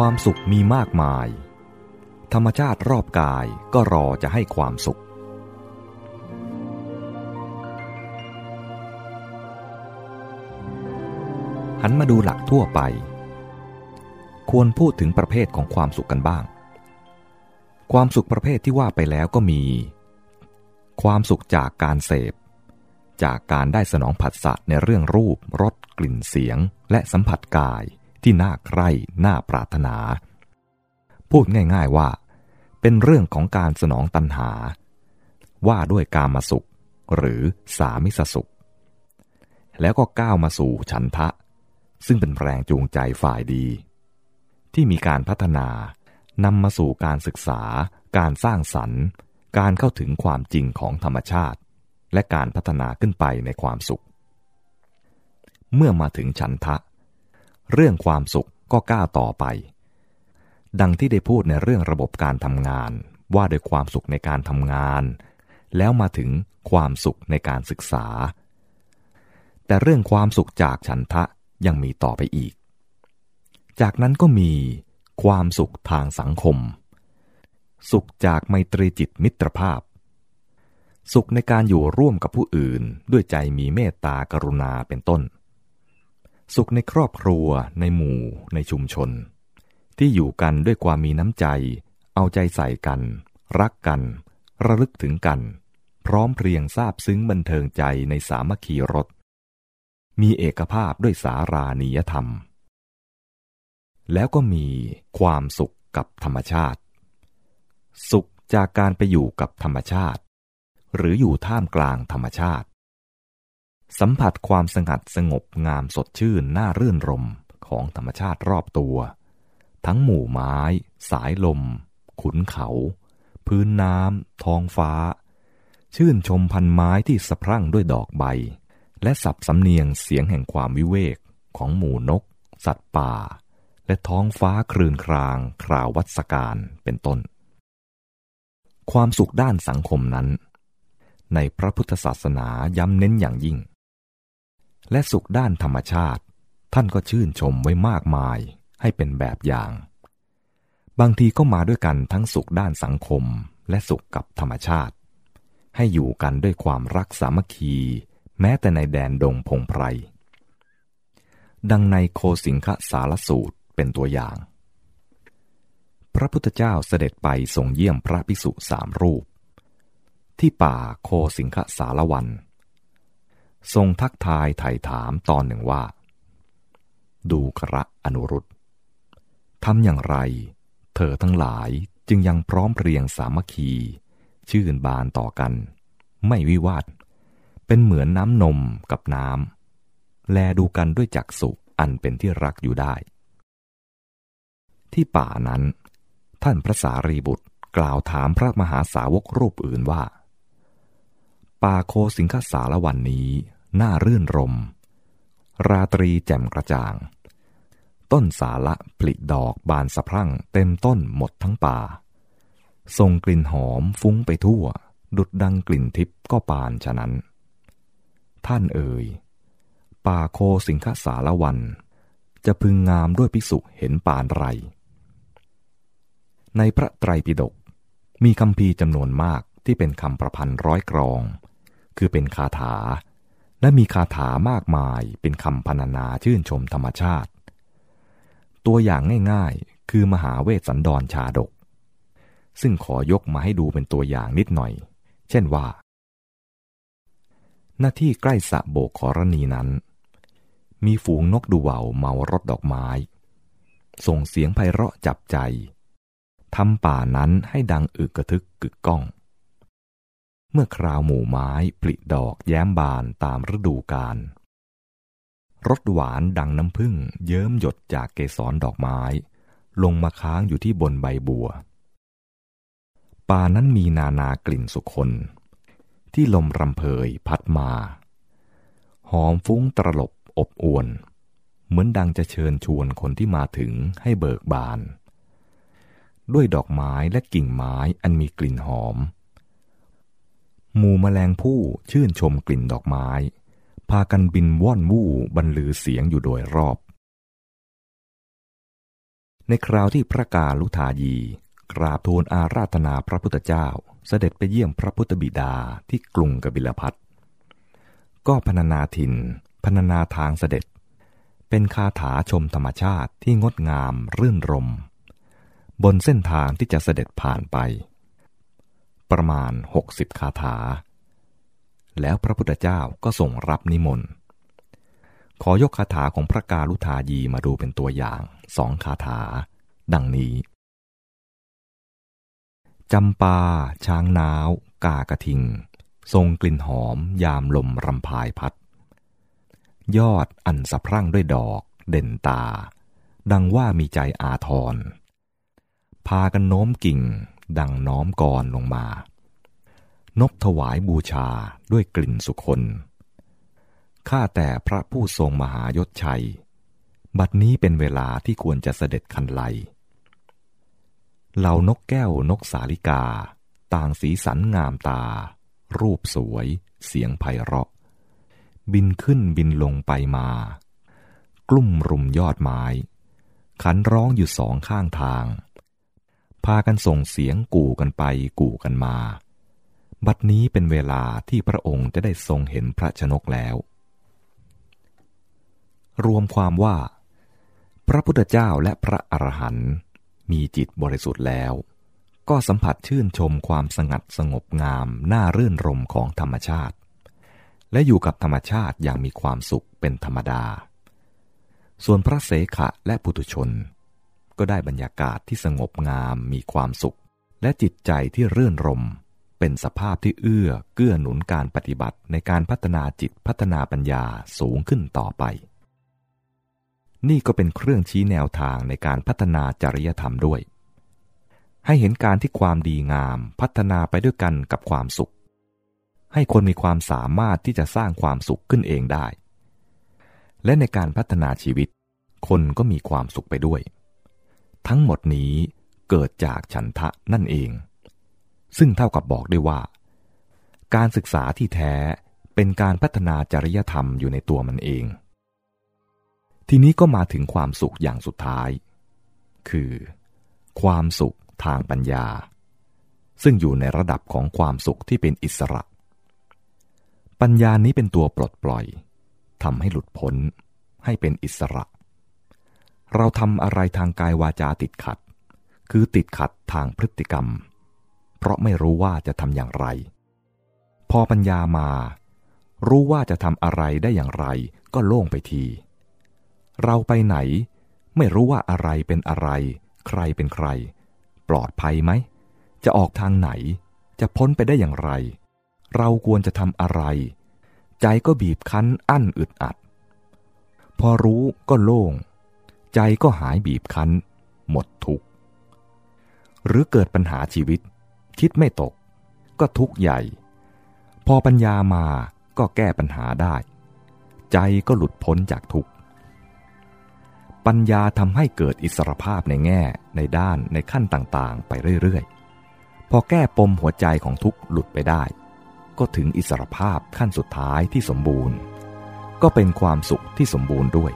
ความสุขมีมากมาย ธรรมชาติรอบกายก็รอจะให้ความสุข หันมาดูหลักทั่วไป ควรพูดถึงประเภทของความสุขกันบ้าง ความสุขประเภทที่ว่าไปแล้วก็มี ความสุขจากการเสพ จากการได้สนองผัสสะในเรื่องรูปรสกลิ่นเสียงและสัมผัสกาย ที่น่าใคร่น่าปรารถนา พูดง่ายๆว่า เป็นเรื่องของการสนองตัณหา ว่าด้วยกามาสุข หรือสามิสสุข แล้วก็ก้าวมาสู่ฉันทะ ซึ่งเป็นแรงจูงใจฝ่ายดี ที่มีการพัฒนานำมาสู่การศึกษา การสร้างสรรค์ การเข้าถึงความจริงของธรรมชาติ และการพัฒนาขึ้นไปในความสุข เมื่อมาถึงฉันทะ เรื่องความสุขก็ก้าวต่อไป ดังที่ได้พูดในเรื่องระบบการทำงาน ว่าโดยความสุขในการทำงาน แล้วมาถึงความสุขในการศึกษา แต่เรื่องความสุขจากฉันทะยังมีต่อไปอีก จากนั้นก็มีความสุขทางสังคม สุขจากไมตรีจิตมิตรภาพ สุขในการอยู่ร่วมกับผู้อื่นด้วยใจมีเมตตากรุณาเป็นต้น สุขในครอบครัว ในหมู่ ในชุมชน ที่อยู่กันด้วยความมีน้ำใจ เอาใจใส่กัน รักกัน ระลึกถึงกัน พร้อมเพรียงทราบซึ้งบันเทิงใจในสามัคคีรสมีเอกภาพด้วยสารานิยธรรม แล้วก็มีความสุขกับธรรมชาติ สุขจากการไปอยู่กับธรรมชาติ หรืออยู่ท่ามกลางธรรมชาติ สัมผัสความสงัดสงบงามสดชื่นน่ารื่นรมของธรรมชาติรอบตัว ทั้งหมู่ไม้ สายลม ขุนเขา พื้นน้ำท้องฟ้า ชื่นชมพันไม้ที่สะพรั่งด้วยดอกใบ และสับสำเนียงเสียงแห่งความวิเวกของหมู่นก สัตว์ป่า และท้องฟ้าครืนคราง คราววัศการเป็นต้น ความสุขด้านสังคมนั้น ในพระพุทธศาสนาย้ำเน้นอย่างยิ่ง และสุขด้านธรรมชาติ ท่านก็ชื่นชมไว้มากมายให้เป็นแบบอย่าง บางทีก็มาด้วยกันทั้งสุขด้านสังคมและสุขกับธรรมชาติ ให้อยู่กันด้วยความรักสามัคคี แม้แต่ในแดนดงพงไพร ดังในโคสิงคสารสูตรเป็นตัวอย่าง พระพุทธเจ้าเสด็จไปทรงเยี่ยมพระภิกษุสามรูป ที่ป่าโคสิงคสารวัน ทรงทักทายไถ่ถามตอนหนึ่งว่า ดูกระอนุรุตทำอย่างไร เธอทั้งหลายจึงยังพร้อมเพรียงสามัคคี ชื่นบานต่อกัน ไม่วิวาท เป็นเหมือนน้ำนมกับน้ำ แลดูกันด้วยจักสุอันเป็นที่รักอยู่ได้ ที่ป่านั้น ท่านพระสารีบุตรกล่าวถามพระมหาสาวกรูปอื่นว่า ป่าโคสิงคสารวันนี้ น่ารื่นรม ราตรีแจ่มกระจ่าง ต้นสาละผลิดอกบานสะพรั่งเต็มต้นหมดทั้งป่าส่งกลิ่นหอมฟุ้งไปทั่ว ดุดดังกลิ่นทิพย์ก็ปานฉะนั้น ท่านเอ่ย ป่าโคสิงคสารวัน จะพึงงามด้วยภิกษุเห็นปานไร ในพระไตรปิฎกมีคำพีจำนวนมากที่เป็นคำประพันธ์ร้อยกรอง คือเป็นคาถา และมีคาถามากมายเป็นคำพรรณนาชื่นชมธรรมชาติ ตัวอย่างง่ายๆ คือมหาเวสสันดรชาดก ซึ่งขอยกมาให้ดูเป็นตัวอย่างนิดหน่อย เช่นว่า หน้าที่ใกล้สะโบกขอรณีนั้น มีฝูงนกดูว่าเมารถดอกไม้ ส่งเสียงไพเราะจับใจทำป่านั้นให้ดังอึกกระทึกกึกก้อง เมื่อคราวหมู่ไม้ผลิดอกแย้มบานตามฤดูกาลรสหวานดังน้ำผึ้งเยิ้มหยดจากเกสรดอกไม้ ลงมาค้างอยู่ที่บนใบบัว ป่านั้นมีนานากลิ่นสุคน ที่ลมรำเพยพัดมา หอมฟุ้งตรลบอบอวน เหมือนดังจะเชิญชวนคนที่มาถึงให้เบิกบาน ด้วยดอกไม้และกิ่งไม้อันมีกลิ่นหอม หมู่แมลงผู้ชื่นชมกลิ่นดอกไม้ พากันบินว่อนวู่บรรลือเสียงอยู่โดยรอบ ในคราวที่พระกาลุทายีกราบทูลอาราธนาพระพุทธเจ้าเสด็จไปเยี่ยมพระพุทธบิดาที่กรุงกบิลพัทก็พนานาทินพนานาทางเสด็จ เป็นคาถาชมธรรมชาติที่งดงามรื่นรม บนเส้นทางที่จะเสด็จผ่านไป ประมาณหกสิบคาถา แล้วพระพุทธเจ้าก็ส่งรับนิมนต์ ขอยกคาถาของพระกาลุทายีมาดูเป็นตัวอย่างสองคาถา ดังนี้ จำปา ช้างนาว กากระทิง ทรงกลิ่นหอม ยามลมรำพายพัด ยอดอันสะพรั่งด้วยดอก เด่นตา ดังว่ามีใจอาทร พากันโน้มกิ่ง ดังน้อมกรลงมา นบถวายบูชาด้วยกลิ่นสุคนข้าแต่พระผู้ทรงมหายศชัย บัดนี้เป็นเวลาที่ควรจะเสด็จคันไลเหล่านกแก้วนกสาลิกา ต่างสีสันงามตา รูปสวย เสียงไพเราะ บินขึ้นบินลงไปมา กลุ่มรุมยอดไม้ ขันร้องอยู่สองข้างทาง พากันส่งเสียงกู่กันไปกู่กันมา บัดนี้เป็นเวลาที่พระองค์จะได้ทรงเห็นพระชนกแล้ว รวมความว่า พระพุทธเจ้าและพระอรหันต์มีจิตบริสุทธิ์แล้ว ก็สัมผัสชื่นชมความสงัดสงบงามน่ารื่นรมของธรรมชาติ และอยู่กับธรรมชาติอย่างมีความสุขเป็นธรรมดา ส่วนพระเสขะและปุถุชน ก็ได้บรรยากาศที่สงบงามมีความสุข และจิตใจที่เรื่อนรม เป็นสภาพที่เอื้อเกื้อหนุนการปฏิบัติในการพัฒนาจิตพัฒนาปัญญาสูงขึ้นต่อไป นี่ก็เป็นเครื่องชี้แนวทางในการพัฒนาจริยธรรมด้วย ให้เห็นการที่ความดีงามพัฒนาไปด้วยกันกับความสุข ให้คนมีความสามารถที่จะสร้างความสุขขึ้นเองได้ และในการพัฒนาชีวิต คนก็มีความสุขไปด้วย ทั้งหมดนี้เกิดจากฉันทะนั่นเอง ซึ่งเท่ากับบอกได้ว่า การศึกษาที่แท้เป็นการพัฒนาจริยธรรมอยู่ในตัวมันเอง ทีนี้ก็มาถึงความสุขอย่างสุดท้าย คือ ความสุขทางปัญญา ซึ่งอยู่ในระดับของความสุขที่เป็นอิสระ ปัญญานี้เป็นตัวปลดปล่อยทำให้หลุดพ้นให้เป็นอิสระ เราทำอะไรทางกายวาจาติดขัด คือติดขัดทางพฤติกรรม เพราะไม่รู้ว่าจะทำอย่างไร พอปัญญามา รู้ว่าจะทำอะไรได้อย่างไรก็โล่งไปที เราไปไหน ไม่รู้ว่าอะไรเป็นอะไร ใครเป็นใคร ปลอดภัยไหม จะออกทางไหน จะพ้นไปได้อย่างไร เราควรจะทำอะไร ใจก็บีบคั้นอั้นอึดอัด พอรู้ก็โล่ง ใจก็หายบีบคั้น หมดทุกข์ หรือเกิดปัญหาชีวิต คิดไม่ตก ก็ทุกข์ใหญ่ พอปัญญามาก็แก้ปัญหาได้ ใจก็หลุดพ้นจากทุกข์ ปัญญาทำให้เกิดอิสรภาพในแง่ในด้านในขั้นต่างๆ ไปเรื่อยๆ พอแก้ปมหัวใจของทุกข์หลุดไปได้ ก็ถึงอิสรภาพขั้นสุดท้ายที่สมบูรณ์ ก็เป็นความสุขที่สมบูรณ์ด้วย